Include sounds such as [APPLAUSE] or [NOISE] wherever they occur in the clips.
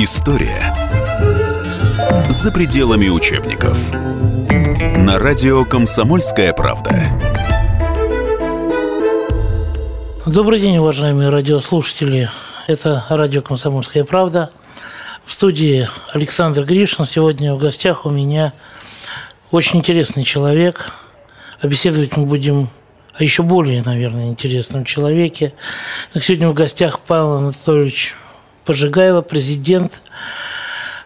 История за пределами учебников. На радио «Комсомольская правда». Добрый день, уважаемые радиослушатели. Это радио «Комсомольская правда». В студии Александр Гришин. Сегодня в гостях у меня очень интересный человек. А беседовать мы будем о еще более, наверное, интересном человеке. Сегодня в гостях Павел Анатольевич Пожигайло, президент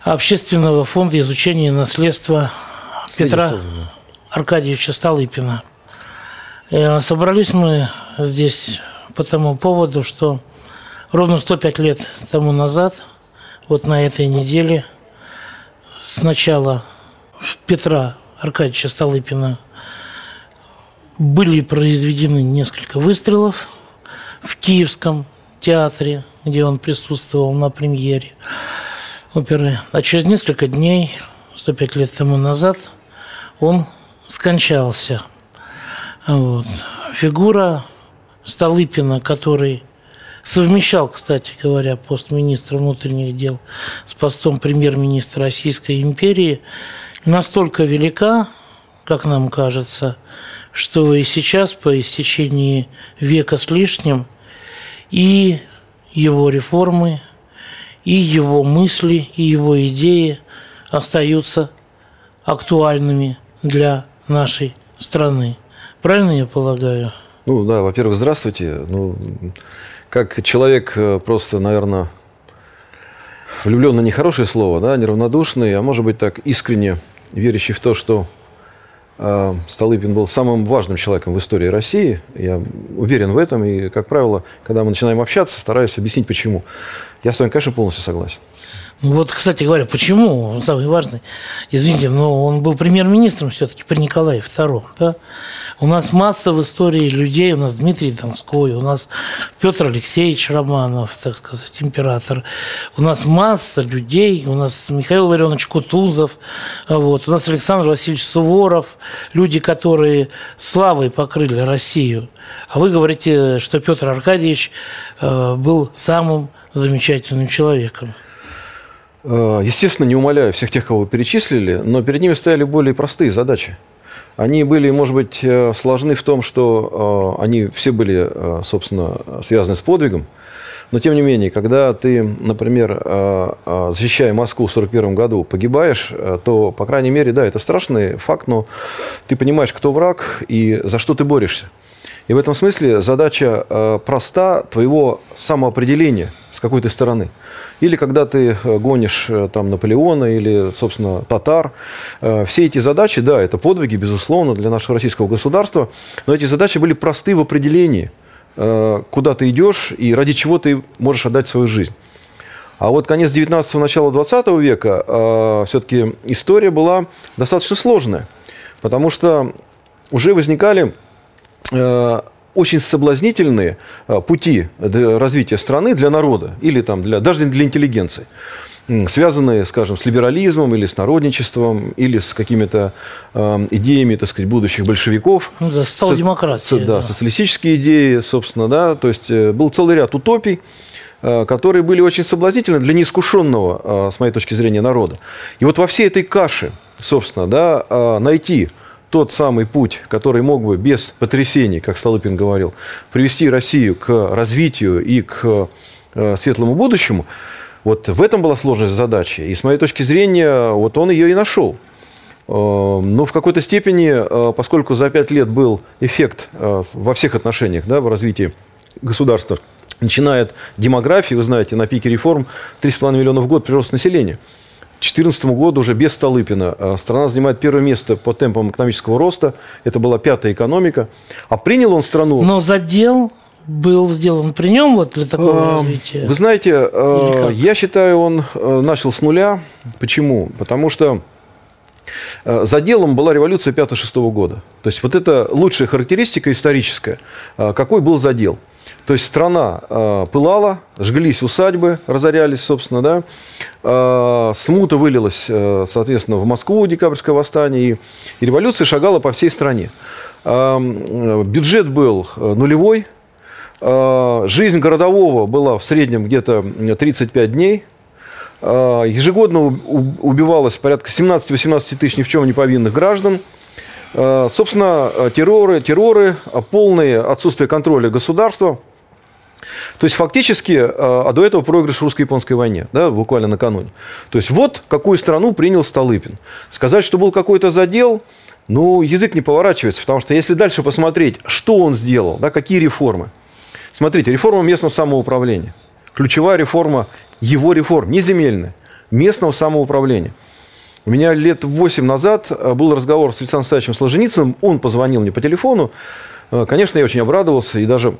Общественного фонда изучения наследства Петра Аркадьевича Столыпина. Э, собрались мы здесь по тому поводу, что ровно 105 лет тому назад, вот на этой неделе, сначала Петра Аркадьевича Столыпина были произведены несколько выстрелов в Киевском театре, где он присутствовал на премьере оперы. А через несколько дней, 105 лет тому назад, он скончался. Вот. Фигура Столыпина, который совмещал, кстати говоря, пост министра внутренних дел с постом премьер-министра Российской империи, настолько велика, как нам кажется, что и сейчас, по истечении века с лишним, и его реформы, и его мысли, и его идеи остаются актуальными для нашей страны. Правильно я полагаю? Ну да, во-первых, здравствуйте. Ну, как человек э, просто, наверное, влюбленный нехорошее слово, да, неравнодушный, а может быть так искренне верящий в то, что Столыпин был самым важным человеком в истории России. Я уверен в этом. И, как правило, когда мы начинаем общаться, стараюсь объяснить, почему. Я с вами, конечно, полностью согласен. Ну вот, кстати говоря, почему он самый важный? Извините, но он был премьер-министром все-таки при Николае II. Да? У нас масса в истории людей, у нас Дмитрий Донской, у нас Петр Алексеевич Романов, так сказать, император. У нас масса людей, у нас Михаил Ларионович Кутузов, вот, у нас Александр Васильевич Суворов, люди, которые славой покрыли Россию. А вы говорите, что Петр Аркадьевич э, был самым замечательным человеком. Э, естественно, не умоляю всех тех, кого вы перечислили, но перед ними стояли более простые задачи. Они были, может быть, э, сложны в том, что они все были, собственно, связаны с подвигом. Но, тем не менее, когда ты, например, защищая Москву в 1941 году, погибаешь, то, по крайней мере, да, это страшный факт, но ты понимаешь, кто враг и за что ты борешься. И в этом смысле задача проста твоего самоопределения, с какой то стороны – или когда ты э, гонишь э, там Наполеона или, собственно, татар. Э, все эти задачи, да, это подвиги, безусловно, для нашего российского государства, но эти задачи были просты в определении, куда ты идешь и ради чего ты можешь отдать свою жизнь. А вот конец 19-го, начало 20 века все-таки история была достаточно сложная, потому что уже возникали очень соблазнительные пути развития страны для народа или там для, даже для интеллигенции связанные, скажем, с либерализмом или с народничеством, или с какими-то э, идеями, так сказать, будущих большевиков. Ну да, демократия. Со, да, да, социалистические идеи, собственно, да, то есть э, был целый ряд утопий, э, которые были очень соблазнительны для неискушенного, э, с моей точки зрения, народа. И вот во всей этой каше, собственно, да, э, найти тот самый путь, который мог бы без потрясений, как Столыпин говорил, привести Россию к развитию и к э, светлому будущему, вот в этом была сложность задачи. И с моей точки зрения, вот он ее и нашел. Э, но в какой-то степени, э, поскольку за пять лет был эффект во всех отношениях да, в развитии государства, начиная от демографии, вы знаете, на пике реформ 3,5 миллиона в год прирост населения – 2014 году уже без Столыпина э, страна занимает первое место по темпам экономического роста. Это была пятая экономика. А принял он страну... Но задел был сделан при нем вот для такого э, развития? Вы знаете, э, я считаю, он начал с нуля. Почему? Потому что за делом была революция 5-6 года. То есть вот это лучшая характеристика историческая. Какой был задел? То есть страна э, пылала, жглись усадьбы, разорялись, собственно, да. Э, смута вылилась, э, соответственно, в Москву, декабрьское восстание, и, и революция шагала по всей стране. Э, бюджет был э, нулевой, э, жизнь городового была в среднем где-то 35 дней, Ежегодно убивалось порядка 17-18 тысяч ни в чем не повинных граждан. Собственно, терроры, терроры, полное отсутствие контроля государства – то есть фактически, а, а до этого проигрыш в русско-японской войне, да, буквально накануне. То есть вот какую страну принял Столыпин. Сказать, что был какой-то задел, ну, язык не поворачивается, потому что если дальше посмотреть, что он сделал, да, какие реформы. Смотрите, реформа местного самоуправления. Ключевая реформа, его реформ, не земельная, местного самоуправления. У меня лет 8 назад а, был разговор с Александром Савичем Сложеницыным, он позвонил мне по телефону. А, конечно, я очень обрадовался и даже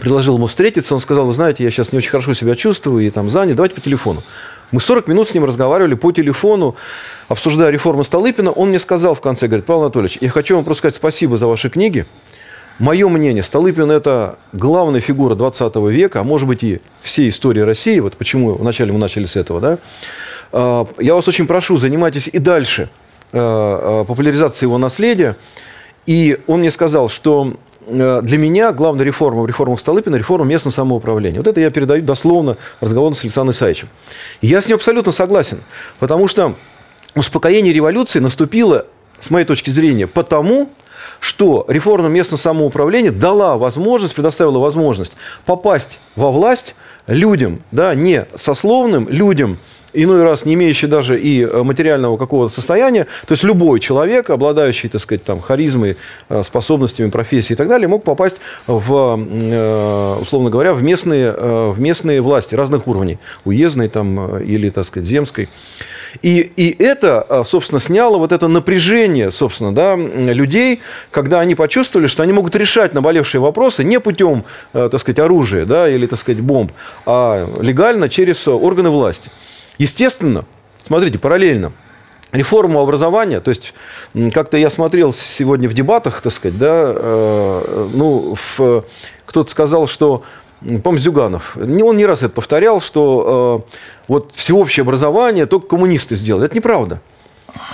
предложил ему встретиться, он сказал, вы знаете, я сейчас не очень хорошо себя чувствую и там занят, давайте по телефону. Мы 40 минут с ним разговаривали по телефону, обсуждая реформу Столыпина. Он мне сказал в конце, говорит, Павел Анатольевич, я хочу вам просто сказать спасибо за ваши книги. Мое мнение, Столыпин – это главная фигура 20 века, а может быть и всей истории России. Вот почему вначале мы начали с этого. Да? А, я вас очень прошу, занимайтесь и дальше а, а, популяризацией его наследия. И он мне сказал, что Э, для меня главная реформа в реформах Столыпина – реформа местного самоуправления. Вот это я передаю дословно разговор с Александром Исаевичем. Я с ним абсолютно согласен, потому что успокоение революции наступило, с моей точки зрения, потому, что реформа местного самоуправления дала возможность, предоставила возможность попасть во власть людям, да, не сословным людям, иной раз не имеющий даже и э, материального какого-то состояния, то есть любой человек, обладающий, так сказать, там, харизмой, э, способностями, профессией и так далее, мог попасть в, э, условно говоря, в местные, в местные власти разных уровней, уездной там или, так сказать, земской. И, и это, собственно, сняло вот это напряжение, собственно, да, людей, когда они почувствовали, что они могут решать наболевшие вопросы не путем, так сказать, оружия да, или, так сказать, бомб, а легально через органы власти. Естественно, смотрите, параллельно реформу образования, то есть как-то я смотрел сегодня в дебатах, так сказать, да, э, ну, в, кто-то сказал, что, по-моему, Зюганов, он не раз это повторял, что э, вот всеобщее образование только коммунисты сделали. Это неправда.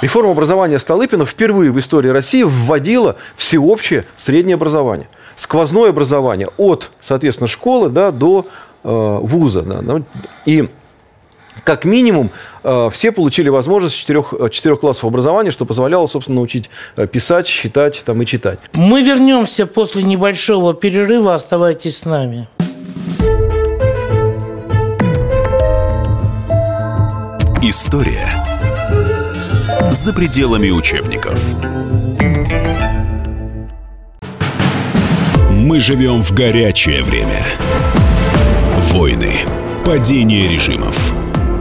Реформа образования Столыпина впервые в истории России вводила всеобщее среднее образование. Сквозное образование от, соответственно, школы да, до э, вуза. Да, и как минимум, э, все получили возможность четырех, э, четырех классов образования, что позволяло, собственно, научить э, писать, считать там, и читать. Мы вернемся после небольшого перерыва. Оставайтесь с нами. История за пределами учебников. Мы живем в горячее время. Войны, падение режимов –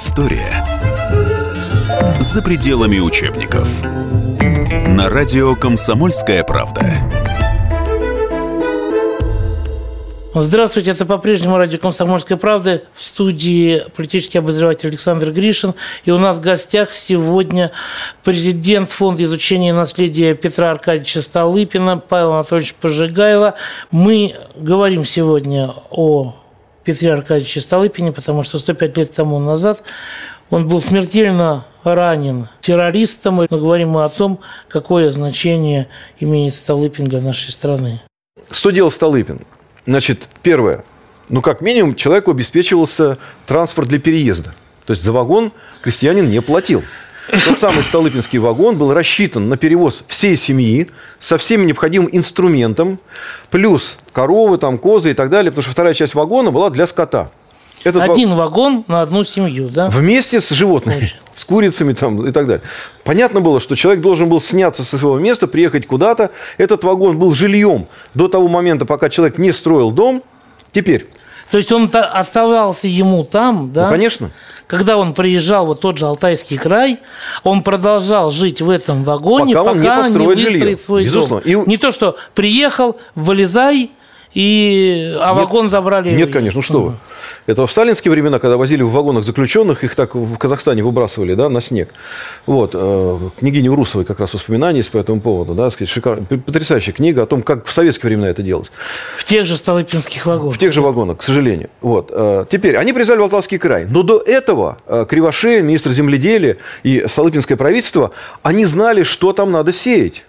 История за пределами учебников. На радио «Комсомольская правда». Здравствуйте, это по-прежнему радио «Комсомольская правда». В студии политический обозреватель Александр Гришин. И у нас в гостях сегодня президент Фонда изучения наследия Петра Аркадьевича Столыпина Павел Анатольевич Пожигайло. Мы говорим сегодня о Петре Аркадьевиче Столыпине, потому что 105 лет тому назад он был смертельно ранен террористом. Мы говорим о том, какое значение имеет Столыпин для нашей страны. Что делал Столыпин? Значит, первое. Ну, как минимум, человеку обеспечивался транспорт для переезда. То есть за вагон крестьянин не платил. Тот самый Столыпинский вагон был рассчитан на перевоз всей семьи со всеми необходимым инструментом, плюс коровы, там, козы и так далее, потому что вторая часть вагона была для скота. Этот Один вагон на одну семью, да? Вместе с животными, с курицами там, и так далее. Понятно было, что человек должен был сняться со своего места, приехать куда-то. Этот вагон был жильем до того момента, пока человек не строил дом. Теперь то есть он оставался ему там, да? Ну, конечно. Когда он приезжал вот тот же Алтайский край, он продолжал жить в этом вагоне, пока, пока он не, построит не выстроит жилье. свой Безусловно. дом. И... Не то, что приехал, вылезай, и, а Нет. вагон забрали. Нет, конечно, ну что вы. Это в сталинские времена, когда возили в вагонах заключенных, их так в Казахстане выбрасывали, да, на снег. Вот, э, княгиня Урусовой как раз воспоминания есть по этому поводу, да, сказать, шикар... потрясающая книга о том, как в советские времена это делалось. В тех же Столыпинских вагонах. В тех же вагонах, к сожалению. Вот. э, Теперь, они приезжали в Алтайский край. Но до этого э, Кривошеин, министр земледелия и Столыпинское правительство, они знали, что там надо сеять.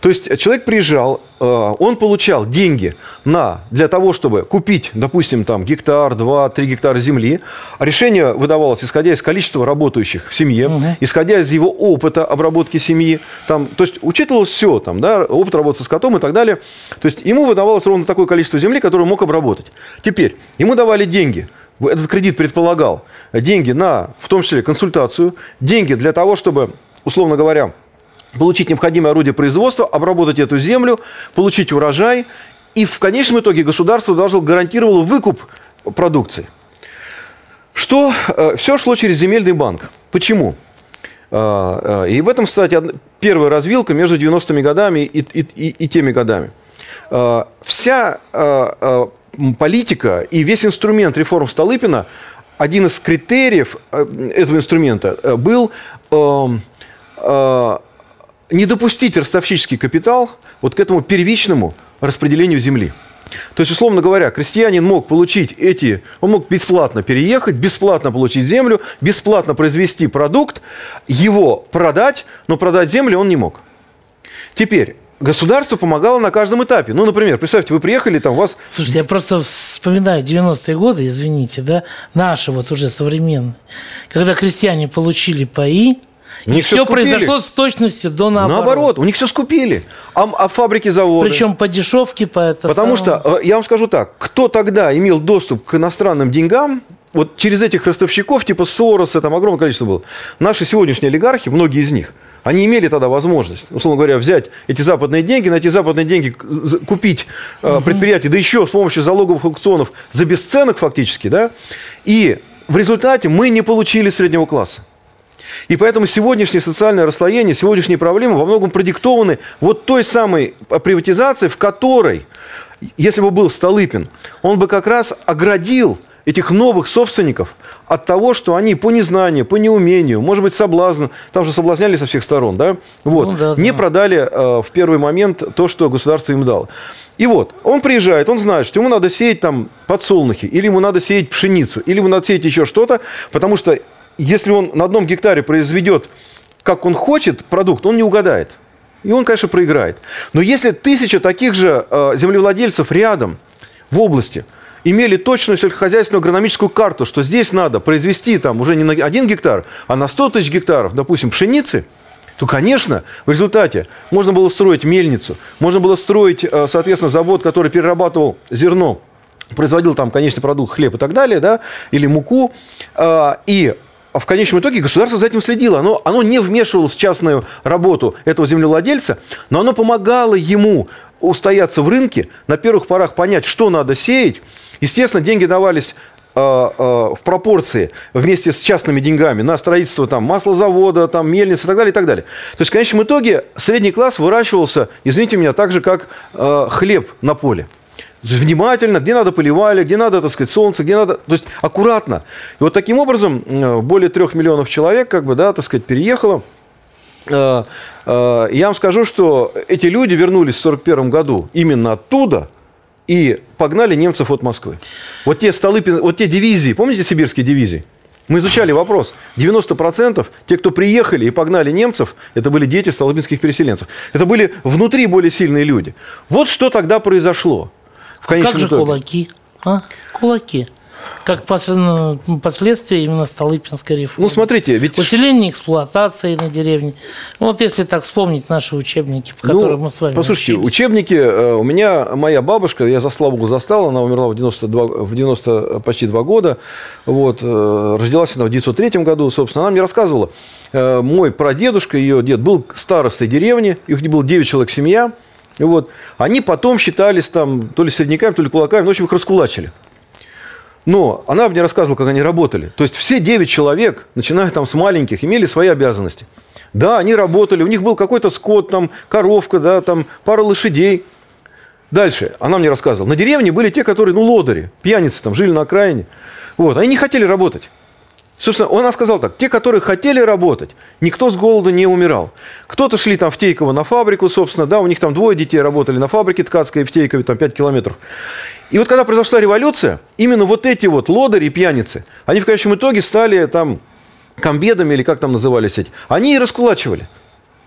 То есть человек приезжал, э, он получал деньги на, для того, чтобы купить, допустим, там, гектар, два, три гектара земли. Решение выдавалось, исходя из количества работающих в семье, исходя из его опыта обработки семьи. Там, то есть учитывалось все, там, да, опыт работы со скотом и так далее. То есть ему выдавалось ровно такое количество земли, которое он мог обработать. Теперь, ему давали деньги. Этот кредит предполагал деньги на, в том числе, консультацию, деньги для того, чтобы, условно говоря, получить необходимое орудие производства, обработать эту землю, получить урожай, и в конечном итоге государство даже гарантировало выкуп продукции. Что э, все шло через земельный банк. Почему? Э, э, и в этом, кстати, первая развилка между 90-ми годами и, и- и- и теми годами. Вся политика и весь инструмент реформ Столыпина, один из критериев этого инструмента был эм, не допустить ростовщический капитал вот к этому первичному распределению земли. То есть, условно говоря, крестьянин мог получить эти, он мог бесплатно переехать, бесплатно получить землю, бесплатно произвести продукт, его продать, но продать землю он не мог. Теперь, государство помогало на каждом этапе. Ну, например, представьте, вы приехали, там у вас Слушайте, я просто вспоминаю 90-е годы, извините, да, наши вот уже современные, когда крестьяне получили паи, У и них всё все скупили. произошло с точностью до наоборот. наоборот, у них все скупили. А, а фабрики, заводы? Причем по дешевке, по это Потому самое. что, э, я вам скажу так, кто тогда имел доступ к иностранным деньгам, вот через этих ростовщиков, типа Сороса, там огромное количество было, наши сегодняшние олигархи, многие из них, они имели тогда возможность, условно говоря, взять эти западные деньги, на эти западные деньги купить э, предприятие, да еще с помощью залоговых аукционов за бесценок фактически, да, и в результате мы не получили среднего класса. И поэтому сегодняшнее социальное расслоение, сегодняшние проблемы во многом продиктованы вот той самой приватизацией, в которой, если бы был Столыпин, он бы как раз оградил этих новых собственников от того, что они по незнанию, по неумению, может быть, соблазн, там же соблазняли со всех сторон, да, вот, Ну да, не да. продали э, в первый момент то, что государство им дало. И вот, он приезжает, он знает, что ему надо сеять там подсолнухи, или ему надо сеять пшеницу, или ему надо сеять еще что-то, потому что если он на одном гектаре произведет, как он хочет, продукт, он не угадает. И он, конечно, проиграет. Но если тысяча таких же э, землевладельцев рядом, в области, имели точную сельскохозяйственную агрономическую карту, что здесь надо произвести там уже не на один гектар, а на 100 тысяч гектаров, допустим, пшеницы, то, конечно, в результате можно было строить мельницу, можно было строить, э, соответственно, завод, который перерабатывал зерно, производил там конечный продукт, хлеб и так далее, да, или муку, э, и в конечном итоге государство за этим следило. Оно, оно не вмешивалось в частную работу этого землевладельца, но оно помогало ему устояться в рынке, на первых порах понять, что надо сеять. Естественно, деньги давались э, э, в пропорции вместе с частными деньгами на строительство там, маслозавода, там, мельницы и так далее, и так далее. То есть в конечном итоге средний класс выращивался, извините меня, так же, как э, хлеб на поле. Внимательно, где надо поливали, где надо, так сказать, солнце, где надо, то есть аккуратно. И вот таким образом э, более трех миллионов человек, как бы, да, так сказать, переехало. Э, э, Я вам скажу, что эти люди вернулись в 1941 году именно оттуда и погнали немцев от Москвы. Вот те, Столыпин, вот те дивизии, помните сибирские дивизии? Мы изучали вопрос. 90% те, кто приехали и погнали немцев, это были дети столыпинских переселенцев. Это были внутри более сильные люди. Вот что тогда произошло. Конечном Как же итоге. кулаки? А? Кулаки. Как ну, последствия именно Столыпинской реформы. Ну, смотрите, ведь... Усиление эксплуатации на деревне. Вот если так вспомнить наши учебники, по Ну, которым мы с вами Послушайте, учились. учебники, э, у меня моя бабушка, я за слава богу застал, она умерла в 92, в 90 почти два года, вот, э, родилась она в 903 году, собственно, она мне рассказывала, э, мой прадедушка, ее дед, был старостой деревни, их было 9 человек семья, вот, они потом считались там то ли средняками, то ли кулаками, ну, в общем, их раскулачили. Но она мне рассказывала, как они работали. То есть все 9 человек, начиная там с маленьких, имели свои обязанности. Да, они работали, у них был какой-то скот, там, коровка, да, там, пара лошадей. Дальше, она мне рассказывала, на деревне были те, которые, ну, лодыри, пьяницы там, жили на окраине. Вот, они не хотели работать. Собственно, она сказала так, те, которые хотели работать, никто с голода не умирал. Кто-то шли там в Тейково на фабрику, собственно, да, у них там двое детей работали на фабрике ткацкой в Тейкове, там 5 километров. И вот когда произошла революция, именно вот эти вот лодыри и пьяницы, они в конечном итоге стали там комбедами или как там назывались эти, они и раскулачивали.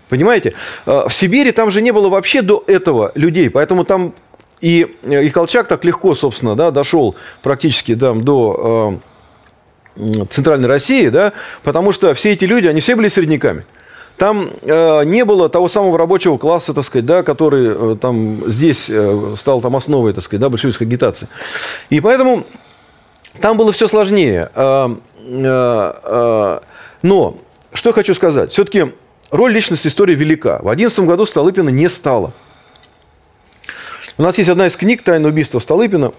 Понимаете? Э, в Сибири там же не было вообще до этого людей, поэтому там и, и Колчак так легко, собственно, да, дошел практически там, до э, Центральной России, да, потому что все эти люди, они все были середняками. Там э, не было того самого рабочего класса, так сказать, да, который э, там здесь э, стал там основой, так сказать, да, большевистской агитации. И поэтому там было все сложнее. Э, э, э, но, что я хочу сказать, все-таки роль личности истории велика. В 2011 году Столыпина не стало. У нас есть одна из книг «Тайное убийство Столыпина»,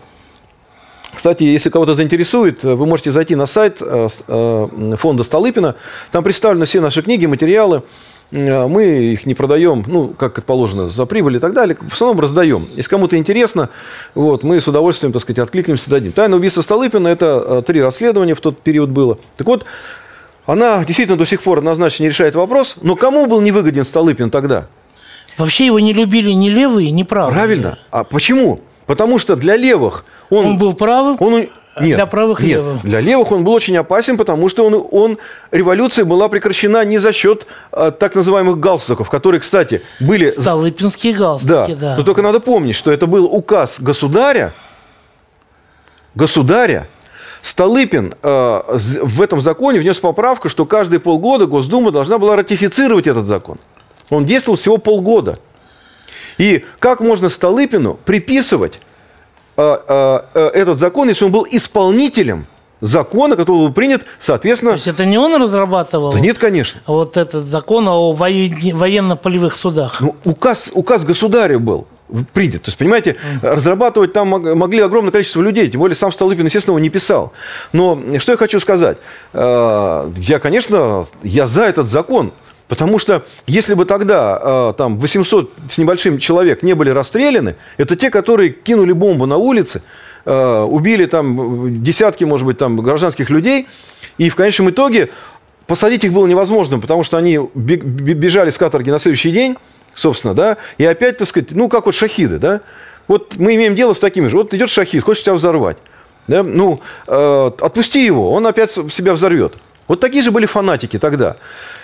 кстати, если кого-то заинтересует, вы можете зайти на сайт э, э, фонда Столыпина. Там представлены все наши книги, материалы. Э, мы их не продаем, ну, как это положено, за прибыль и так далее. В основном раздаем. Если кому-то интересно, вот, мы с удовольствием, так сказать, откликнемся, дадим. Тайна убийства Столыпина – это три расследования в тот период было. Так вот, она действительно до сих пор однозначно не решает вопрос. Но кому был невыгоден Столыпин тогда? Вообще его не любили ни левые, ни правые. Правильно. А почему? Потому что для левых он... Он был правым, он, нет, для правых нет, левым. Для левых он был очень опасен, потому что он, он, революция была прекращена не за счет а, так называемых галстуков, которые, кстати, были... Столыпинские галстуки, да. да. Но только надо помнить, что это был указ государя, государя, Столыпин э, в этом законе внес поправку, что каждые полгода Госдума должна была ратифицировать этот закон. Он действовал всего полгода. И как можно Столыпину приписывать э, э, э, этот закон, если он был исполнителем закона, который был принят, соответственно... То есть это не он разрабатывал? Да нет, конечно. Вот этот закон о военно-полевых судах. Ну, указ, указ государя был принят. То есть, понимаете, разрабатывать там могли огромное количество людей, тем более сам Столыпин, естественно, его не писал. Но что я хочу сказать? Я, конечно, я за этот закон, Потому что если бы тогда э, там 800 с небольшим человек не были расстреляны, это те, которые кинули бомбу на улице, э, убили там десятки, может быть, там гражданских людей, и в конечном итоге посадить их было невозможно, потому что они бежали с каторги на следующий день, собственно, да, и опять, так сказать, ну, как вот шахиды, да, вот мы имеем дело с такими же. Вот идет шахид, хочет тебя взорвать. Да? Ну, э, отпусти его, он опять себя взорвет. Вот такие же были фанатики тогда.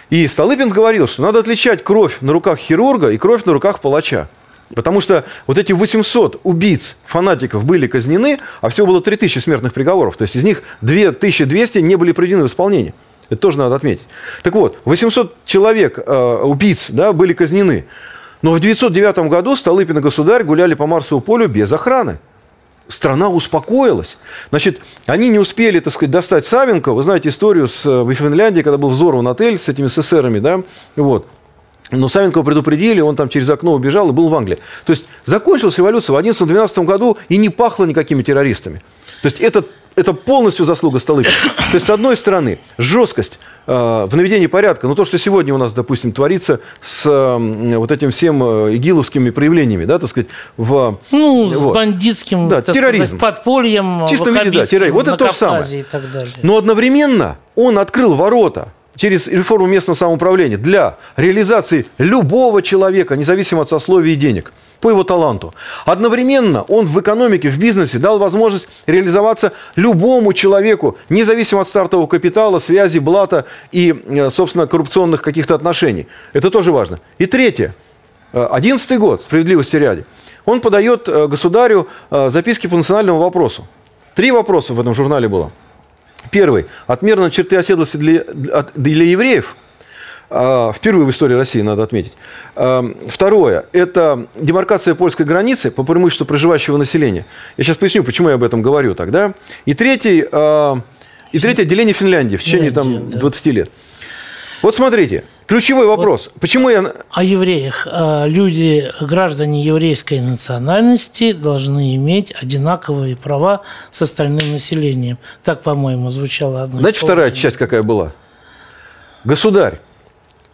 И Столыпин говорил, что надо отличать кровь на руках хирурга и кровь на руках палача. Потому что вот эти 800 убийц, фанатиков были казнены, а всего было 3000 смертных приговоров. То есть из них 2200 не были приведены в исполнение. Это тоже надо отметить. Так вот, 800 человек, э, убийц, да, были казнены. Но в 909 году Столыпин и государь гуляли по Марсову полю без охраны страна успокоилась. Значит, они не успели, так сказать, достать Савенко. Вы знаете историю с, э, в Финляндии, когда был взорван отель с этими СССРами, да, вот. Но Савенкова предупредили, он там через окно убежал и был в Англии. То есть закончилась революция в 2011-2012 году и не пахло никакими террористами. То есть это, это полностью заслуга Столыпина. То есть, с одной стороны, жесткость Э, в наведении порядка. Но то, что сегодня у нас, допустим, творится с вот этим всем э, игиловскими проявлениями, да, так сказать, в... Ну, вот. с бандитским, да, терроризм. Сказать, подпольем, В чистом виде, да, терроризм. Вот это то же самое. Но одновременно он открыл ворота через реформу местного самоуправления для реализации любого человека, независимо от сословия и денег – по его таланту. Одновременно он в экономике, в бизнесе дал возможность реализоваться любому человеку, независимо от стартового капитала, связи, блата и, э, собственно, коррупционных каких-то отношений. Это тоже важно. И третье. Э, одиннадцатый год, справедливости ряде. Он подает э, государю записки по национальному вопросу. Три вопроса в этом журнале было. Первый. Отмерно черты оседлости для, для евреев – впервые в истории России, надо отметить. А, второе – это демаркация польской границы по преимуществу проживающего населения. Я сейчас поясню, почему я об этом говорю тогда. И третий, а, и третье – отделение Финляндии в течение там, 20 лет. Вот смотрите, ключевой вопрос. Вот Почему я... О евреях. Люди, граждане еврейской национальности должны иметь одинаковые права с остальным населением. Так, по-моему, звучало одно Знаете, вторая часть какая была? Государь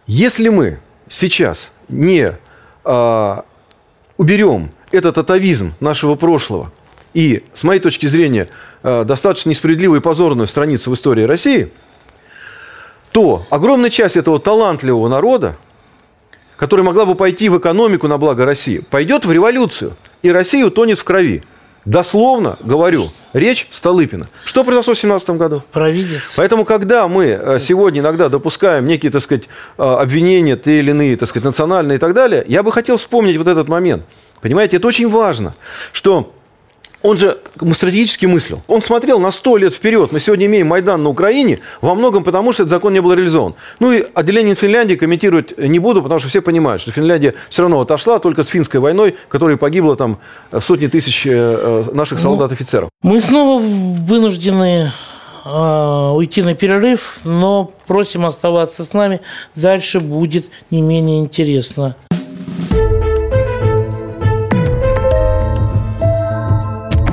если мы сейчас не э, уберем этот атовизм нашего прошлого и, с моей точки зрения, э, достаточно несправедливую и позорную страницу в истории России, то огромная часть этого талантливого народа, которая могла бы пойти в экономику на благо России, пойдет в революцию, и Россия утонет в крови. Дословно говорю, речь Столыпина. Что произошло в 17 году? Провидец. Поэтому, когда мы э, сегодня иногда допускаем некие, так сказать, э, обвинения, те или иные, так сказать, национальные и так далее, я бы хотел вспомнить вот этот момент. Понимаете, это очень важно, что он же стратегически мыслил. Он смотрел на сто лет вперед. Мы сегодня имеем Майдан на Украине во многом потому, что этот закон не был реализован. Ну и отделение Финляндии комментировать не буду, потому что все понимают, что Финляндия все равно отошла только с финской войной, в которой погибло там сотни тысяч э, э, наших солдат-офицеров. Ну, мы снова вынуждены э, уйти на перерыв, но просим оставаться с нами. Дальше будет не менее интересно.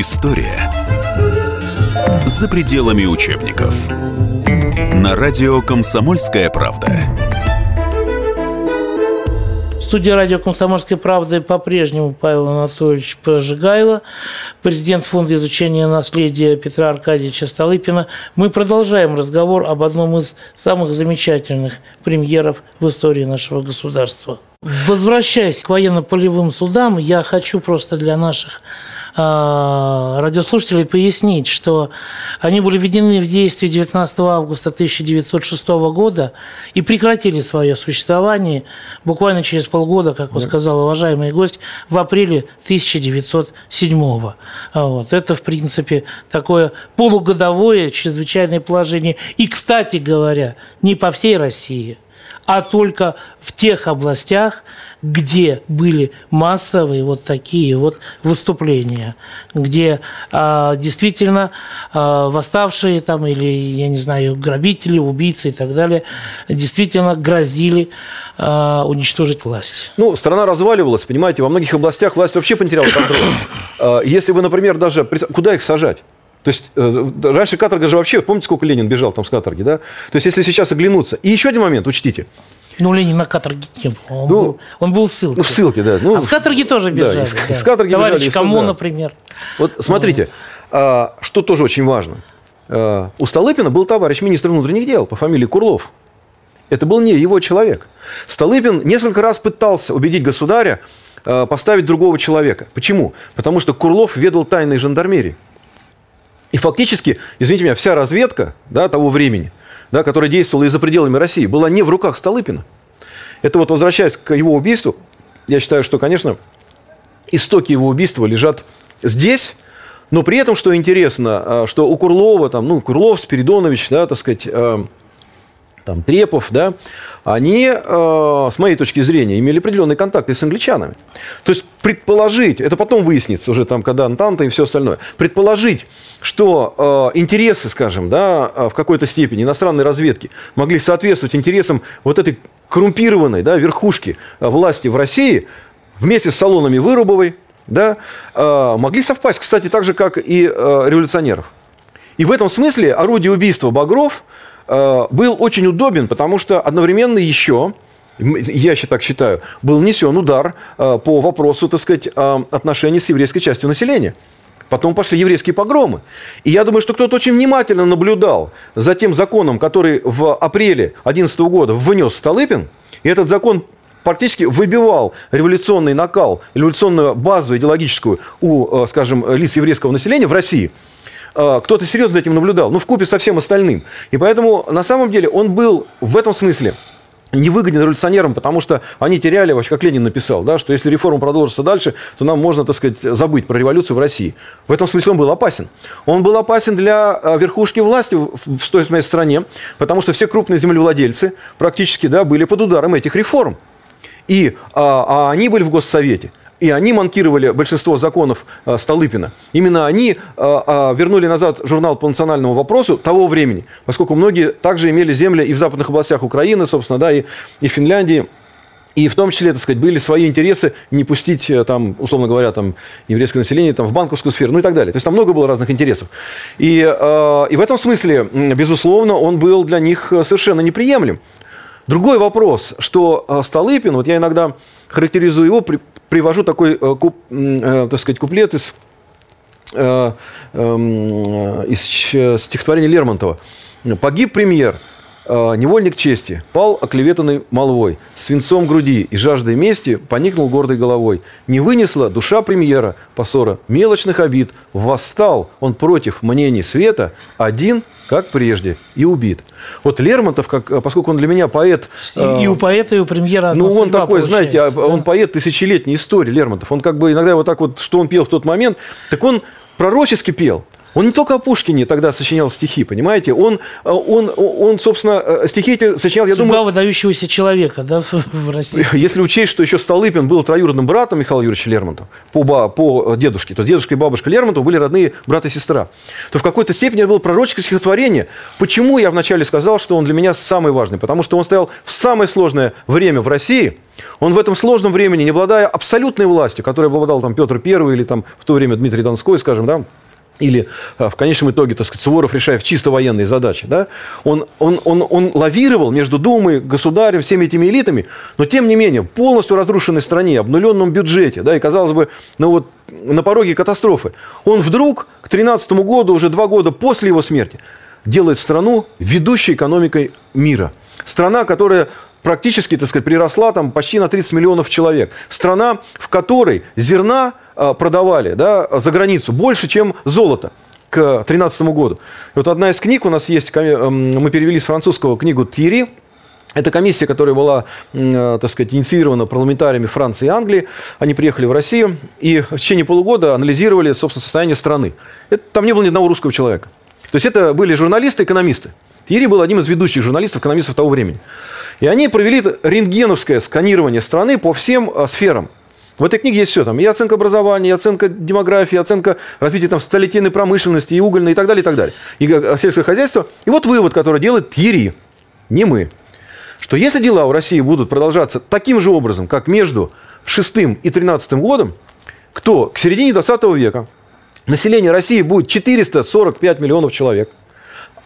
История за пределами учебников. На радио «Комсомольская правда» студии радио «Комсомольской правды» по-прежнему Павел Анатольевич Прожигайло, президент Фонда изучения наследия Петра Аркадьевича Столыпина. Мы продолжаем разговор об одном из самых замечательных премьеров в истории нашего государства. Возвращаясь к военно-полевым судам, я хочу просто для наших а, радиослушателей пояснить, что они были введены в действие 19 августа 1906 года и прекратили свое существование буквально через полгода, как вы сказал, уважаемый гость, в апреле 1907 а вот. Это, в принципе, такое полугодовое чрезвычайное положение. И, кстати говоря, не по всей России – а только в тех областях, где были массовые вот такие вот выступления, где а, действительно а, восставшие там или, я не знаю, грабители, убийцы и так далее действительно грозили а, уничтожить власть. Ну, страна разваливалась, понимаете, во многих областях власть вообще потеряла контроль. [COUGHS] Если вы, например, даже... Куда их сажать? То есть э, раньше каторга же вообще, помните, сколько Ленин бежал там с каторги, да? То есть если сейчас оглянуться. И еще один момент, учтите. Ну, Ленин на каторге не был. Он, ну, был, он был в ссылке. Ну, в ссылке, да. Ну, а с каторги тоже бежали. Да, да. С каторги Товарищ бежали, кому, да. например. Вот смотрите, а, что тоже очень важно. А, у Столыпина был товарищ министр внутренних дел по фамилии Курлов. Это был не его человек. Столыпин несколько раз пытался убедить государя а, поставить другого человека. Почему? Потому что Курлов ведал тайной жандармерии. И фактически, извините меня, вся разведка да, того времени, да, которая действовала и за пределами России, была не в руках Столыпина. Это вот возвращаясь к его убийству, я считаю, что, конечно, истоки его убийства лежат здесь, но при этом, что интересно, а, что у Курлова, там, ну, Курлов, Спиридонович, да, так сказать, а, там, Трепов, да, они, э, с моей точки зрения, имели определенные контакты с англичанами. То есть предположить, это потом выяснится уже там, когда Антанта и все остальное, предположить, что э, интересы, скажем, да, в какой-то степени иностранной разведки могли соответствовать интересам вот этой коррумпированной да, верхушки власти в России вместе с салонами Вырубовой, да, э, могли совпасть, кстати, так же, как и э, революционеров. И в этом смысле орудие убийства Багров – Э, был очень удобен, потому что одновременно еще я так считаю, был несен удар э, по вопросу, так сказать, э, отношений с еврейской частью населения. Потом пошли еврейские погромы. И я думаю, что кто-то очень внимательно наблюдал за тем законом, который в апреле 2011 года внес Столыпин. И этот закон практически выбивал революционный накал, революционную базу идеологическую у, скажем, лиц еврейского населения в России – Э, кто-то серьезно за этим наблюдал, ну, в купе со всем остальным. И поэтому, на самом деле, он был в этом смысле невыгоден революционерам, потому что они теряли, вообще, как Ленин написал, да, что если реформа продолжится дальше, то нам можно, так сказать, забыть про революцию в России. В этом смысле он был опасен. Он был опасен для а, верхушки власти в той моей стране, потому что все крупные землевладельцы практически да, были под ударом этих реформ. И а, а они были в Госсовете. И они манкировали большинство законов э, Столыпина. Именно они э, э, вернули назад журнал по национальному вопросу того времени, поскольку многие также имели земли и в западных областях Украины, собственно, да, и, и Финляндии. И в том числе, так сказать, были свои интересы не пустить, там, условно говоря, там, еврейское население там, в банковскую сферу, ну и так далее. То есть там много было разных интересов. И, э, и в этом смысле, безусловно, он был для них совершенно неприемлем. Другой вопрос, что Столыпин, вот я иногда характеризую его, привожу такой, э, куп, э, так сказать, куплет из, э, эм, из стихотворения Лермонтова. «Погиб премьер, невольник чести, пал оклеветанный молвой, свинцом груди и жаждой мести поникнул гордой головой. Не вынесла душа премьера посора мелочных обид, восстал он против мнений света, один как прежде, и убит. Вот Лермонтов, как, поскольку он для меня поэт... И, э, и у поэта, и у премьера Ну, он такой, знаете, а, да? он поэт тысячелетней истории, Лермонтов. Он как бы иногда вот так вот, что он пел в тот момент, так он пророчески пел. Он не только о Пушкине тогда сочинял стихи, понимаете? Он, э, он, он собственно, э, стихи эти сочинял, Судьба я думаю... выдающегося человека, да, [LAUGHS] в России. [LAUGHS] Если учесть, что еще Столыпин был троюродным братом Михаила Юрьевича Лермонтова по, по дедушке, то дедушка и бабушка Лермонтова были родные брат и сестра, то в какой-то степени это было пророческое стихотворение. Почему я вначале сказал, что он для меня самый важный? Потому что он стоял в самое сложное время в России, он в этом сложном времени, не обладая абсолютной властью, которой обладал там Петр I или там в то время Дмитрий Донской, скажем, да, или а, в конечном итоге, так сказать, Суворов решая чисто военные задачи, да, он, он, он, он лавировал между Думой, государем, всеми этими элитами, но тем не менее, в полностью разрушенной стране, обнуленном бюджете, да, и, казалось бы, ну вот на пороге катастрофы, он вдруг к 13 году, уже два года после его смерти, делает страну ведущей экономикой мира. Страна, которая практически, так сказать, приросла там почти на 30 миллионов человек. Страна, в которой зерна продавали да, за границу больше, чем золото к 2013 году. И вот одна из книг у нас есть, эм, мы перевели с французского книгу Тири, это комиссия, которая была, э, так сказать, инициирована парламентариями Франции и Англии. Они приехали в Россию и в течение полугода анализировали, собственно, состояние страны. Это, там не было ни одного русского человека. То есть это были журналисты, экономисты. Тири был одним из ведущих журналистов, экономистов того времени. И они провели рентгеновское сканирование страны по всем а, сферам. В этой книге есть все. Там и оценка образования, и оценка демографии, и оценка развития там, столетийной промышленности, и угольной, и так далее, и так далее. И а, сельское хозяйство. И вот вывод, который делает Тьери, не мы. Что если дела у России будут продолжаться таким же образом, как между 6 и 13 годом, то к середине 20 века население России будет 445 миллионов человек.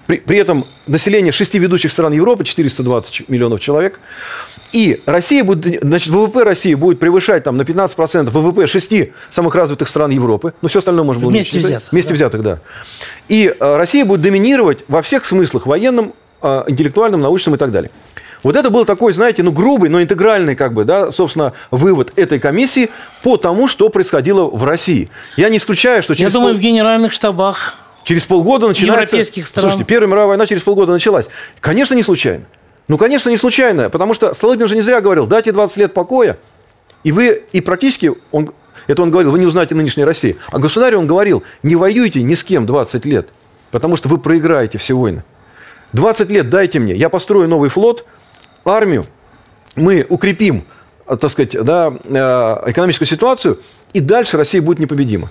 При, при этом население шести ведущих стран Европы 420 миллионов человек. И Россия будет, значит, ВВП России будет превышать там, на 15% ВВП шести самых развитых стран Европы. Ну, все остальное можно было Вместе взятых. Вместе да. взятых, да. И э, Россия будет доминировать во всех смыслах, военном, э, интеллектуальном, научном и так далее. Вот это был такой, знаете, ну, грубый, но интегральный, как бы, да, собственно, вывод этой комиссии по тому, что происходило в России. Я не исключаю, что через... Я думаю, пол... в генеральных штабах Через полгода начинается... Европейских стран. Слушайте, Первая мировая война через полгода началась. Конечно, не случайно. Ну, конечно, не случайно, потому что Столыпин же не зря говорил, дайте 20 лет покоя, и вы, и практически, он, это он говорил, вы не узнаете нынешней России. А государю он говорил, не воюйте ни с кем 20 лет, потому что вы проиграете все войны. 20 лет дайте мне, я построю новый флот, армию, мы укрепим, так сказать, да, э, экономическую ситуацию, и дальше Россия будет непобедима.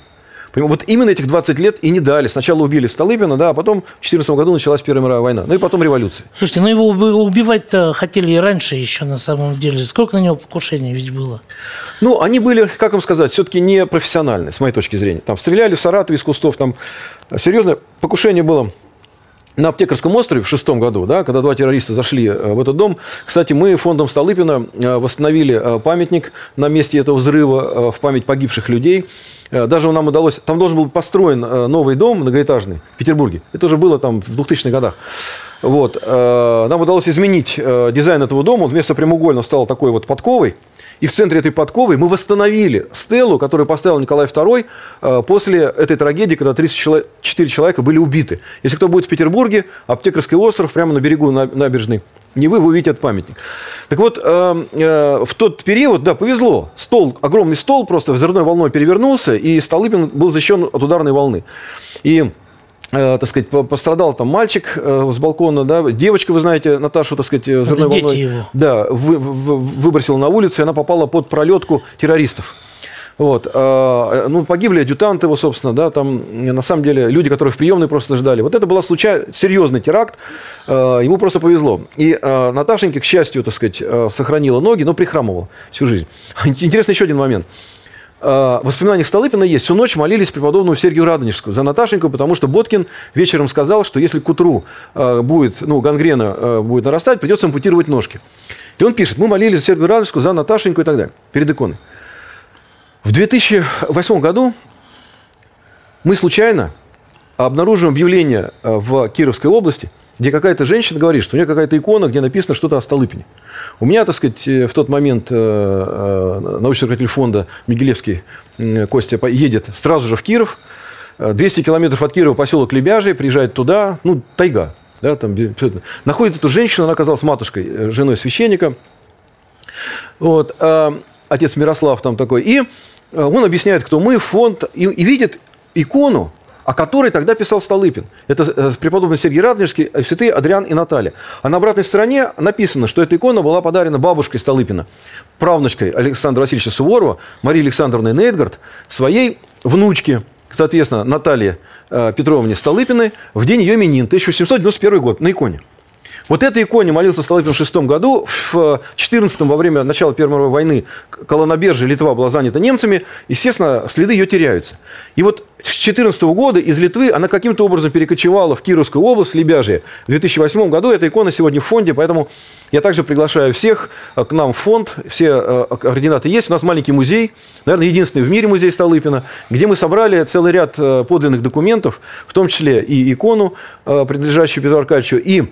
Вот именно этих 20 лет и не дали. Сначала убили Столыпина, да, а потом в 2014 году началась Первая мировая война. Ну и потом революция. Слушайте, ну его убивать-то хотели и раньше еще на самом деле. Сколько на него покушений ведь было? Ну, они были, как вам сказать, все-таки не профессиональные, с моей точки зрения. Там стреляли в Саратове из кустов, там серьезное покушение было на Аптекарском острове в шестом году, да, когда два террориста зашли э, в этот дом. Кстати, мы фондом Столыпина э, восстановили э, памятник на месте этого взрыва в память погибших людей. Даже нам удалось... Там должен был построен новый дом многоэтажный в Петербурге. Это уже было там в 2000-х годах. Вот. Нам удалось изменить дизайн этого дома. Он вместо прямоугольного стал такой вот подковой. И в центре этой подковы мы восстановили стелу, которую поставил Николай II э, после этой трагедии, когда 34 человека были убиты. Если кто будет в Петербурге, Аптекарский остров, прямо на берегу набережной не вы, вы увидите этот памятник. Так вот, э, э, в тот период, да, повезло. Стол, огромный стол просто взрывной волной перевернулся, и Столыпин был защищен от ударной волны. И так сказать, пострадал там мальчик с балкона, да, девочка, вы знаете, Наташу, так сказать, взрывной волной, его. да, вы, вы, выбросила на улицу, и она попала под пролетку террористов. Вот. А, ну, погибли адъютанты его, собственно, да, там, на самом деле, люди, которые в приемной просто ждали. Вот это был случай, серьезный теракт, ему просто повезло. И Наташенька, к счастью, так сказать, сохранила ноги, но прихрамывала всю жизнь. [LAUGHS] Интересный еще один момент. В воспоминаниях Столыпина есть. Всю ночь молились преподобному Сергию Радонежскому за Наташеньку, потому что Боткин вечером сказал, что если к утру будет, ну, гангрена будет нарастать, придется ампутировать ножки. И он пишет, мы молились за Сергию Радонежского, за Наташеньку и так далее, перед иконой. В 2008 году мы случайно обнаружим объявление э, в Кировской области, где какая-то женщина говорит, что у нее какая-то икона, где написано что-то о Столыпине. У меня, так сказать, э, в тот момент э, научный руководитель фонда Мигелевский Костя едет сразу же в Киров. 200 километров от Кирова поселок Лебяжий, приезжает туда, ну, тайга. Да, там, находит эту женщину, она оказалась матушкой, женой священника. Вот, отец Мирослав там такой. И Э, он объясняет, кто мы, фонд, и, и видит икону, о которой тогда писал Столыпин. Это э, преподобный Сергей Радонежский, э, святые Адриан и Наталья. А на обратной стороне написано, что эта икона была подарена бабушкой Столыпина, правнучкой Александра Васильевича Суворова, Марии Александровны Нейтгард, своей внучке, соответственно, Наталье Петровне Столыпиной в день ее именин, 1791 год, на иконе. Вот этой иконе молился Столыпин в шестом году. В 14 во время начала Первой мировой войны Колонобержа Литва была занята немцами. Естественно, следы ее теряются. И вот с 14 года из Литвы она каким-то образом перекочевала в Кировскую область, Лебяжье. В 2008 году эта икона сегодня в фонде, поэтому я также приглашаю всех э, к нам в фонд. Все э, координаты есть. У нас маленький музей, наверное, единственный в мире музей Столыпина, где мы собрали целый ряд э, подлинных документов, в том числе и икону, принадлежащую Петру Аркадьевичу, и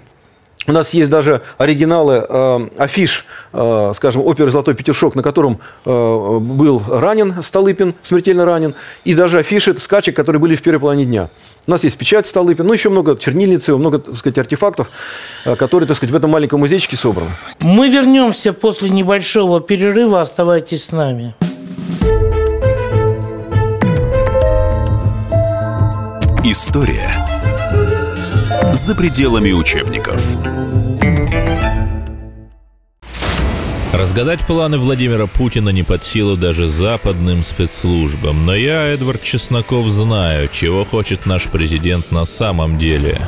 у нас есть даже оригиналы э, афиш, э, скажем, оперы «Золотой петушок», на котором э, был ранен Столыпин, смертельно ранен, и даже афиши скачек, которые были в первой половине дня. У нас есть печать Столыпин, ну, еще много чернильницы, много, так сказать, артефактов, э, которые, так сказать, в этом маленьком музейчике собраны. Мы вернемся после небольшого перерыва. Оставайтесь с нами. История за пределами учебников. Разгадать планы Владимира Путина не под силу даже западным спецслужбам. Но я, Эдвард Чесноков, знаю, чего хочет наш президент на самом деле.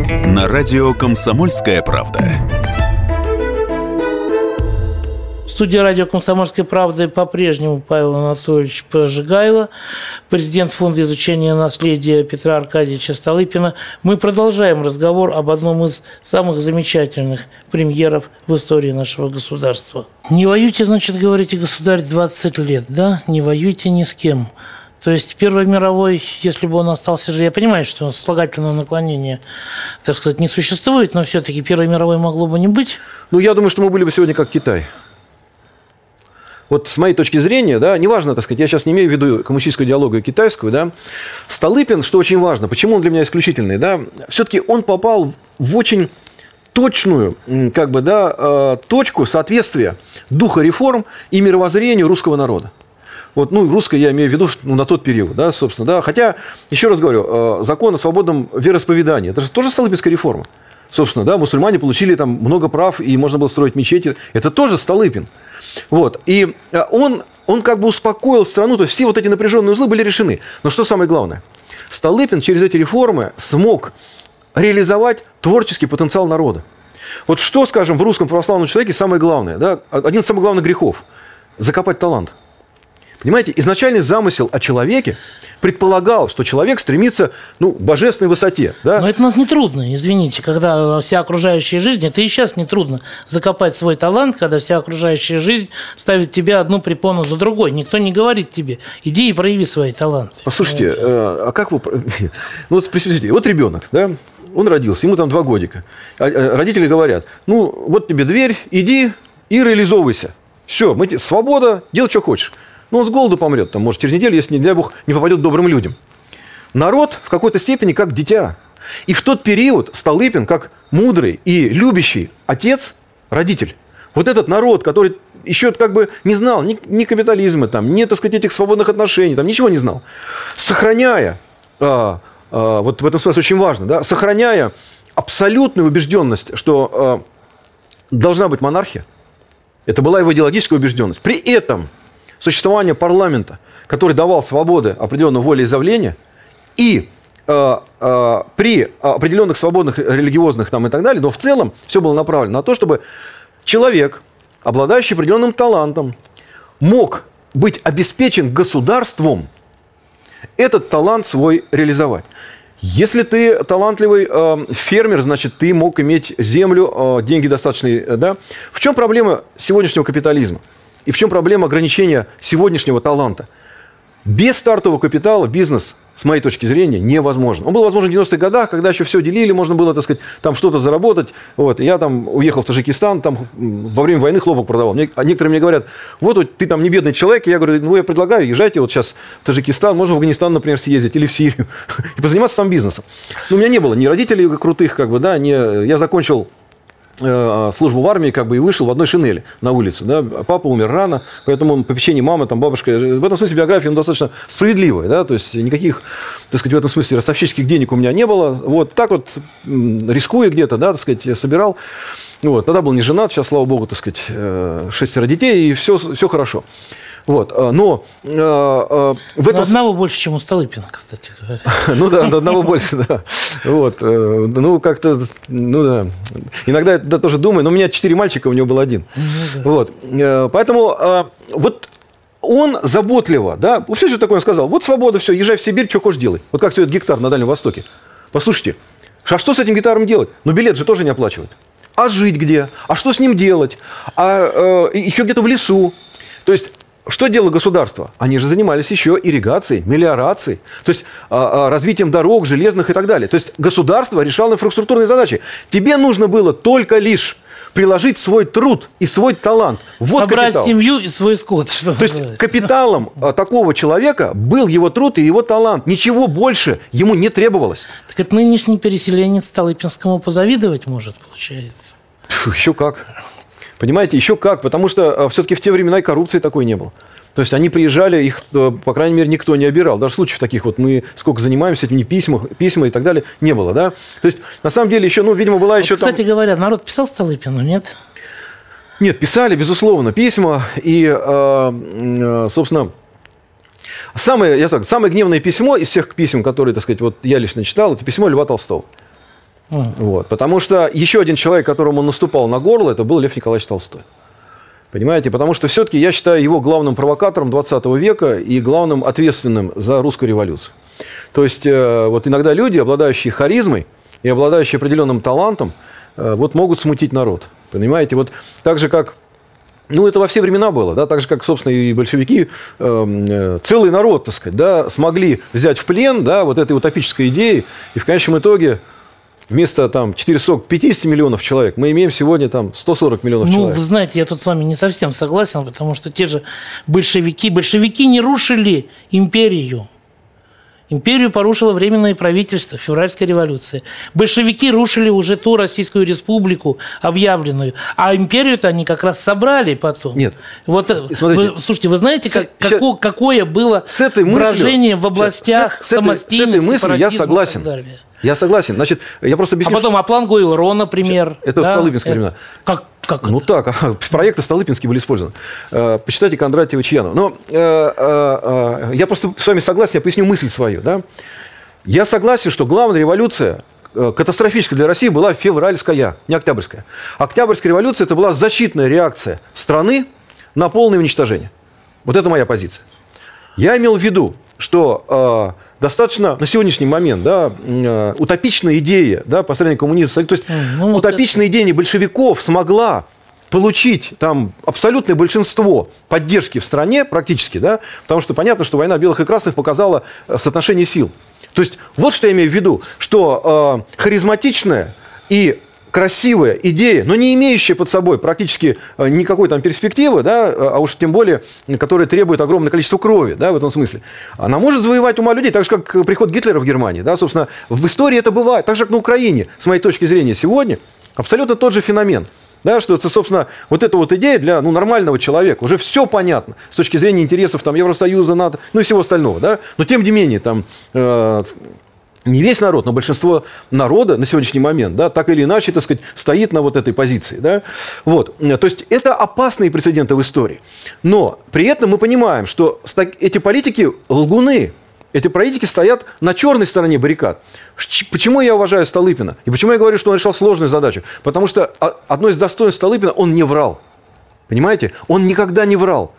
на радио «Комсомольская правда». В студии радио «Комсомольской правды» по-прежнему Павел Анатольевич Прожигайло, президент Фонда изучения наследия Петра Аркадьевича Столыпина. Мы продолжаем разговор об одном из самых замечательных премьеров в истории нашего государства. Не воюйте, значит, говорите, государь, 20 лет, да? Не воюйте ни с кем. То есть Первой мировой, если бы он остался же, я понимаю, что слагательное наклонение, так сказать, не существует, но все-таки Первой мировой могло бы не быть. Ну, я думаю, что мы были бы сегодня как Китай. Вот с моей точки зрения, да, неважно, так сказать, я сейчас не имею в виду коммунистическую идеологию китайскую, да, Столыпин, что очень важно, почему он для меня исключительный, да, все-таки он попал в очень точную, как бы, да, э, точку соответствия духа реформ и мировоззрению русского народа. Вот, ну, русское я имею в виду ну, на тот период, да, собственно, да. Хотя, еще раз говорю, э, закон о свободном вероисповедании, это же тоже Столыпинская реформа. Собственно, да, мусульмане получили там много прав, и можно было строить мечети. Это тоже Столыпин. Вот. И э, он, он как бы успокоил страну, то есть все вот эти напряженные узлы были решены. Но что самое главное? Столыпин через эти реформы смог реализовать творческий потенциал народа. Вот что, скажем, в русском православном человеке самое главное, да, один из самых главных грехов – закопать талант – Понимаете, изначальный замысел о человеке предполагал, что человек стремится ну, к божественной высоте. Да? Но это у нас не трудно, извините, когда вся окружающая жизнь, это и сейчас не трудно закопать свой талант, когда вся окружающая жизнь ставит тебя одну препону за другой. Никто не говорит тебе, иди и прояви свои таланты. Послушайте, э, а как вы... [LAUGHS] Ну, вот, представьте, вот ребенок, да, он родился, ему там два годика. А, а, родители говорят, ну, вот тебе дверь, иди и реализовывайся. Все, мы, свобода, делай, что хочешь. Ну, он с голоду помрет, там, может, через неделю, если, не дай бог, не попадет добрым людям. Народ в какой-то степени как дитя. И в тот период Столыпин, как мудрый и любящий отец, родитель, вот этот народ, который еще как бы не знал ни, ни капитализма, там, ни, так сказать, этих свободных отношений, там, ничего не знал, сохраняя, а, а, вот в этом смысле очень важно, да, сохраняя абсолютную убежденность, что а, должна быть монархия, это была его идеологическая убежденность. При этом существование парламента, который давал свободы определенного волеизъявления, и э, э, при определенных свободных религиозных там и так далее, но в целом все было направлено на то, чтобы человек, обладающий определенным талантом, мог быть обеспечен государством этот талант свой реализовать. Если ты талантливый э, фермер, значит, ты мог иметь землю, э, деньги достаточные. Э, да? В чем проблема сегодняшнего капитализма? И в чем проблема ограничения сегодняшнего таланта? Без стартового капитала бизнес, с моей точки зрения, невозможен. Он был возможен в 90-х годах, когда еще все делили, можно было, так сказать, там что-то заработать. Вот. Я там уехал в Таджикистан, там во время войны хлопок продавал. Мне, а некоторые мне говорят, вот, вот ты там не бедный человек. И я говорю, ну, я предлагаю, езжайте вот сейчас в Таджикистан, можно в Афганистан, например, съездить, или в Сирию, [LAUGHS] и позаниматься там бизнесом. Но у меня не было ни родителей крутых, как бы, да, не... я закончил службу в армии, как бы и вышел в одной шинели на улицу. Да? Папа умер рано, поэтому попечение мамы, там, бабушка. В этом смысле биография ну, достаточно справедливая. Да? То есть никаких, так сказать, в этом смысле ростовщических денег у меня не было. Вот так вот, рискуя где-то, да, так сказать, я собирал. Вот. Тогда был не женат, сейчас, слава богу, так сказать, э, шестеро детей, и все, все хорошо. Вот. Э, но э, э, в этом... Но одного больше, чем у Столыпина, кстати говоря. [LAUGHS] Ну да, одного больше, да. Вот. Ну, как-то, ну да. Иногда я тоже думаю, но у меня четыре мальчика, у него был один. Ну вот. Поэтому вот он заботливо, да, все, что такое он сказал, вот свобода, все, езжай в Сибирь, что хочешь делай. Вот как стоит гектар на Дальнем Востоке. Послушайте, а что с этим гитаром делать? Ну, билет же тоже не оплачивают. А жить где? А что с ним делать? А э, еще где-то в лесу. То есть что делало государство? Они же занимались еще ирригацией, мелиорацией, то есть а, а, развитием дорог, железных и так далее. То есть государство решало инфраструктурные задачи. Тебе нужно было только лишь приложить свой труд и свой талант. Вот Собрать капитал. семью и свой скот. Что То есть капиталом а, такого человека был его труд и его талант. Ничего больше ему не требовалось. Так это нынешний переселенец Столыпинскому позавидовать может, получается. Фу, еще как. Понимаете, еще как, потому что э, все-таки в те времена и коррупции такой не было. То есть они приезжали, их, э, по крайней мере, никто не обирал. Даже случаев таких вот мы сколько занимаемся этими письма, письма и так далее, не было, да? То есть, на самом деле, еще, ну, видимо, была еще вот, Кстати там... говоря, народ писал Столыпину, нет? Нет, писали, безусловно, письма. И, э, собственно, самое, я так, самое гневное письмо из всех писем, которые, так сказать, вот я лично читал, это письмо Льва Толстого. Вот. Потому что еще один человек, которому наступал на горло, это был Лев Николаевич Толстой. Понимаете? Потому что все-таки я считаю его главным провокатором 20 века и главным ответственным за русскую революцию. То есть э, вот иногда люди, обладающие харизмой и обладающие определенным талантом, э, вот могут смутить народ. Понимаете? Вот так же, как ну, это во все времена было, да, так же, как, собственно, и большевики, эм, э, целый народ, так сказать, да, смогли взять в плен, да, вот этой утопической идеи, и в конечном итоге вместо там 450 миллионов человек мы имеем сегодня там 140 миллионов ну, человек. Ну, вы знаете, я тут с вами не совсем согласен, потому что те же большевики, большевики не рушили империю. Империю порушило Временное правительство, февральская революция. Большевики рушили уже ту Российскую Республику, объявленную. А империю-то они как раз собрали потом. Нет. Вот, э, Смотрите, вы, слушайте, вы знаете, как, сейчас, какое, какое было с этой мыслью, брожение в областях с, с, самостийности, с этой мыслью я согласен. Я согласен. Значит, я просто объясню. А потом что... Аплан Гуилро, например. Это да? Столыпинские времена. Как, как ну это? так, проекты Столыпинские были использованы. Э, почитайте Кондратьева Чьянова. Но э, э, я просто с вами согласен, я поясню мысль свою. Да? Я согласен, что главная революция катастрофическая для России была февральская, не октябрьская. Октябрьская революция – это была защитная реакция страны на полное уничтожение. Вот это моя позиция. Я имел в виду, что достаточно на сегодняшний момент да, э, утопичная идея да, построения коммунизма, то есть ну, утопичная это... идея большевиков смогла получить там абсолютное большинство поддержки в стране практически, да, потому что понятно, что война белых и красных показала э, соотношение сил. То есть вот что я имею в виду, что э, харизматичная и красивая идея, но не имеющая под собой практически э, никакой там перспективы, да, а уж тем более, которая требует огромное количество крови, да, в этом смысле, она может завоевать ума людей, так же, как приход Гитлера в Германии, да, собственно, в истории это бывает, так же, как на Украине, с моей точки зрения, сегодня абсолютно тот же феномен. Да, что это, собственно, вот эта вот идея для ну, нормального человека. Уже все понятно с точки зрения интересов там, Евросоюза, НАТО, ну и всего остального. Да? Но тем не менее, там, э, не весь народ, но большинство народа на сегодняшний момент, да, так или иначе, так сказать, стоит на вот этой позиции. Да? Вот. То есть это опасные прецеденты в истории. Но при этом мы понимаем, что эти политики лгуны, эти политики стоят на черной стороне баррикад. Почему я уважаю Столыпина? И почему я говорю, что он решал сложную задачу? Потому что одно из достоинств Столыпина, он не врал. Понимаете? Он никогда не врал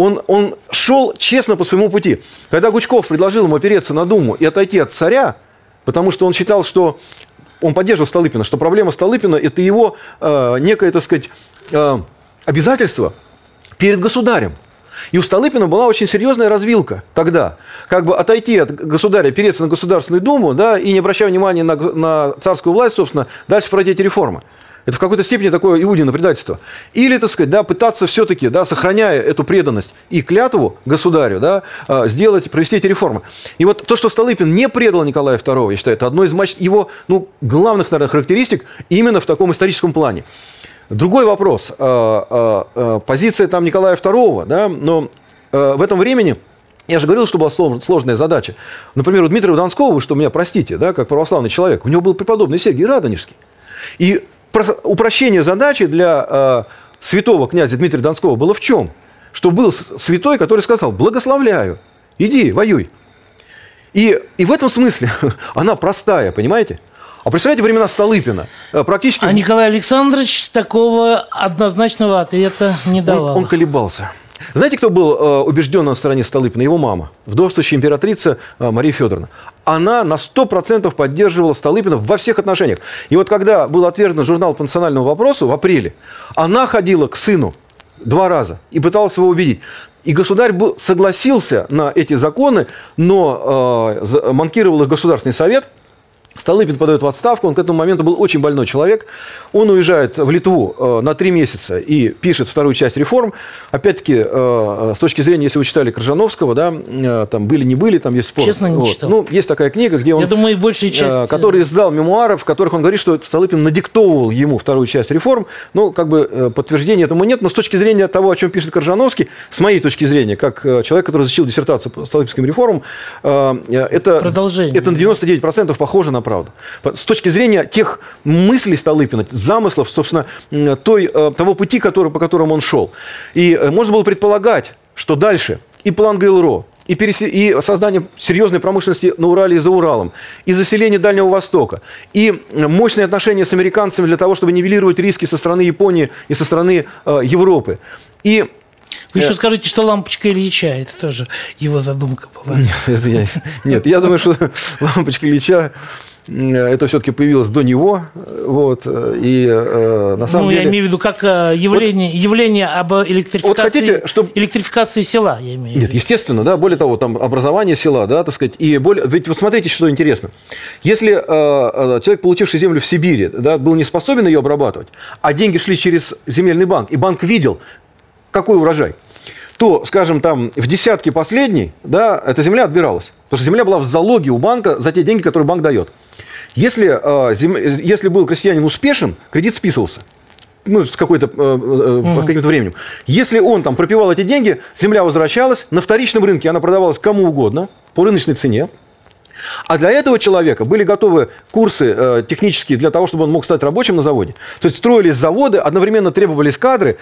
он, он шел честно по своему пути. Когда Гучков предложил ему опереться на Думу и отойти от царя, потому что он считал, что он поддерживал Столыпина, что проблема Столыпина – это его э, некое, так сказать, э, обязательство перед государем. И у Столыпина была очень серьезная развилка тогда. Как бы отойти от государя, переться на Государственную Думу, да, и не обращая внимания на, на царскую власть, собственно, дальше пройти эти реформы. Это в какой-то степени такое иудино предательство. Или, так сказать, да, пытаться все-таки, да, сохраняя эту преданность и клятву государю, да, а, сделать, провести эти реформы. И вот то, что Столыпин не предал Николая II, я считаю, это одно из его ну, главных, наверное, характеристик именно в таком историческом плане. Другой вопрос. А, а, позиция там Николая II, да, но в этом времени я же говорил, что была сложная задача. Например, у Дмитрия Донского, вы что меня простите, да, как православный человек, у него был преподобный Сергий Радонежский. И упрощение задачи для э, святого князя Дмитрия Донского было в чем? Что был святой, который сказал, благословляю, иди, воюй. И, и в этом смысле [LAUGHS] она простая, понимаете? А представляете времена Столыпина? Э, практически... А Николай Александрович такого однозначного ответа не давал. Он, он колебался. Знаете, кто был э, убежден на стороне Столыпина? Его мама, вдовствующая императрица э, Мария Федоровна. Она на 100% поддерживала Столыпина во всех отношениях. И вот когда был отвергнут журнал по национальному вопросу в апреле, она ходила к сыну два раза и пыталась его убедить. И государь был, согласился на эти законы, но э, манкировал их Государственный совет – Столыпин подает в отставку, он к этому моменту был очень больной человек. Он уезжает в Литву э, на три месяца и пишет вторую часть реформ. Опять-таки, э, э, с точки зрения, если вы читали Крыжановского, да, там были, не были, там есть спор. Честно, не вот. читал. Ну, есть такая книга, где он... Я думаю, большая часть... Который издал мемуары, в которых он говорит, что Столыпин надиктовывал ему вторую часть реформ. Ну, как бы подтверждения этому нет, но с точки зрения того, о чем пишет Крыжановский, с моей точки зрения, как человек, который защитил диссертацию по Столыпинским реформам, это, Продолжение. это на 99% похоже на правду. С точки зрения тех мыслей Столыпина, замыслов, собственно, той, э, того пути, который, по которому он шел. И э, можно было предполагать, что дальше и план ГЛРО, и, пересе... и создание серьезной промышленности на Урале и за Уралом, и заселение Дальнего Востока, и мощные отношения с американцами для того, чтобы нивелировать риски со стороны Японии и со стороны э, Европы. И вы еще скажите, что лампочка Ильича, это тоже его задумка была. Нет, я, нет, я думаю, что [LAUGHS] лампочка Ильича это все-таки появилось до него. Вот, и э, на самом ну, деле... я имею в виду как э, явление, вот, явление об электрификации, вот хотите, чтобы... электрификации села, я имею в виду. Нет, естественно, да, более того, там образование села, да, так сказать, и более... Ведь вот смотрите, что интересно. Если э, э, человек, получивший землю в Сибири, да, был не способен ее обрабатывать, а деньги шли через земельный банк, и банк видел, какой урожай, то, скажем, там в десятке последней, да, эта земля отбиралась. Потому что земля была в залоге у банка за те деньги, которые банк дает. Если, э, зем... если был крестьянин успешен, кредит списывался ну, с какой-то, э, э, каким-то временем. Если он там пропивал эти деньги, земля возвращалась, на вторичном рынке она продавалась кому угодно по рыночной цене. А для этого человека были готовы курсы э, технические для того, чтобы он мог стать рабочим на заводе. То есть строились заводы, одновременно требовались кадры.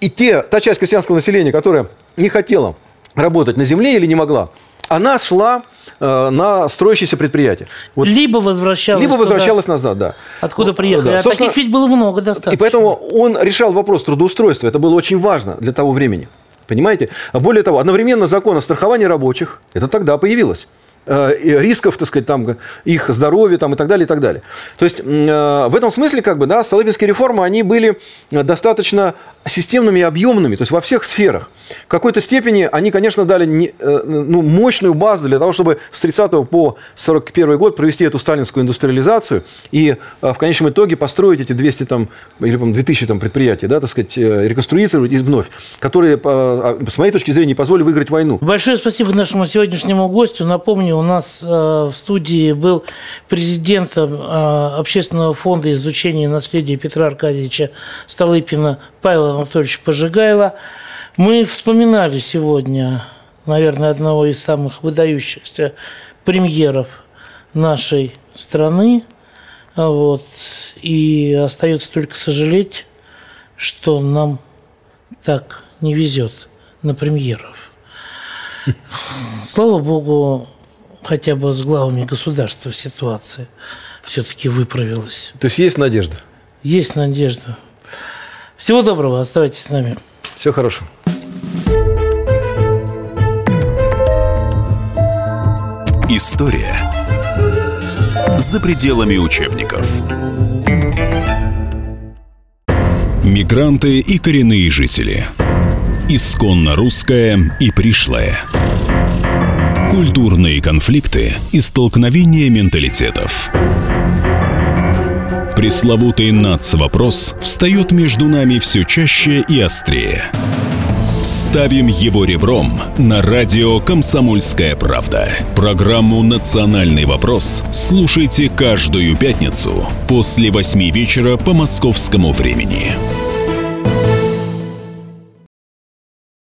И те, та часть крестьянского населения, которая не хотела работать на земле или не могла, она шла на строящиеся предприятия. Вот. Либо возвращалась Либо возвращалась туда, назад, да. Откуда приехали. Да. А таких ведь было много достаточно. И поэтому он решал вопрос трудоустройства. Это было очень важно для того времени. Понимаете? А более того, одновременно закон о страховании рабочих, это тогда появилось. Э, рисков, так сказать, там, их здоровья там, и так далее, и так далее. То есть, э, в этом смысле, как бы, да, Столыпинские реформы, они были достаточно системными и объемными, то есть во всех сферах. В какой-то степени они, конечно, дали не, э, ну, мощную базу для того, чтобы с 30 по 41 год провести эту сталинскую индустриализацию и в конечном итоге построить эти 200 там, или 2000 там, предприятий, да, так сказать, реконструировать и вновь, которые, а, с моей точки зрения, позволили выиграть войну. Большое спасибо нашему сегодняшнему гостю. Напомню, у нас э, в студии был президентом э, Общественного фонда изучения наследия Петра Аркадьевича Столыпина Павел Анатольевич Пожигаева. Мы вспоминали сегодня, наверное, одного из самых выдающихся премьеров нашей страны. Вот. И остается только сожалеть, что нам так не везет на премьеров. [LAUGHS] Слава богу, хотя бы с главами государства ситуация все-таки выправилась. То есть есть надежда? Есть надежда. Всего доброго, оставайтесь с нами. Все хорошо. История за пределами учебников. Мигранты и коренные жители. Исконно русская и пришлая. Культурные конфликты и столкновения менталитетов. Пресловутый НАЦ-вопрос встает между нами все чаще и острее. Ставим его ребром на радио «Комсомольская правда». Программу «Национальный вопрос» слушайте каждую пятницу после восьми вечера по московскому времени.